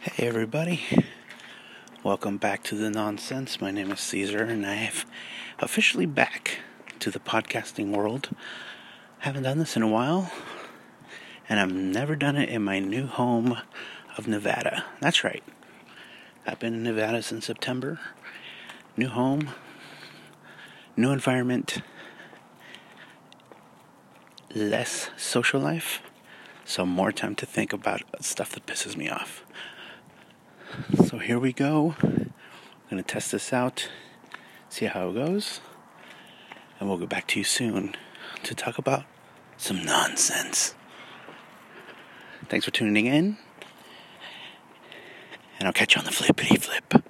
Hey, everybody. Welcome back to the nonsense. My name is Caesar, and I have officially back to the podcasting world. Haven't done this in a while, and I've never done it in my new home of Nevada. That's right. I've been in Nevada since September. New home, new environment, less social life, so more time to think about stuff that pisses me off. So here we go. I'm going to test this out, see how it goes, and we'll get back to you soon to talk about some nonsense. Thanks for tuning in, and I'll catch you on the flippity flip.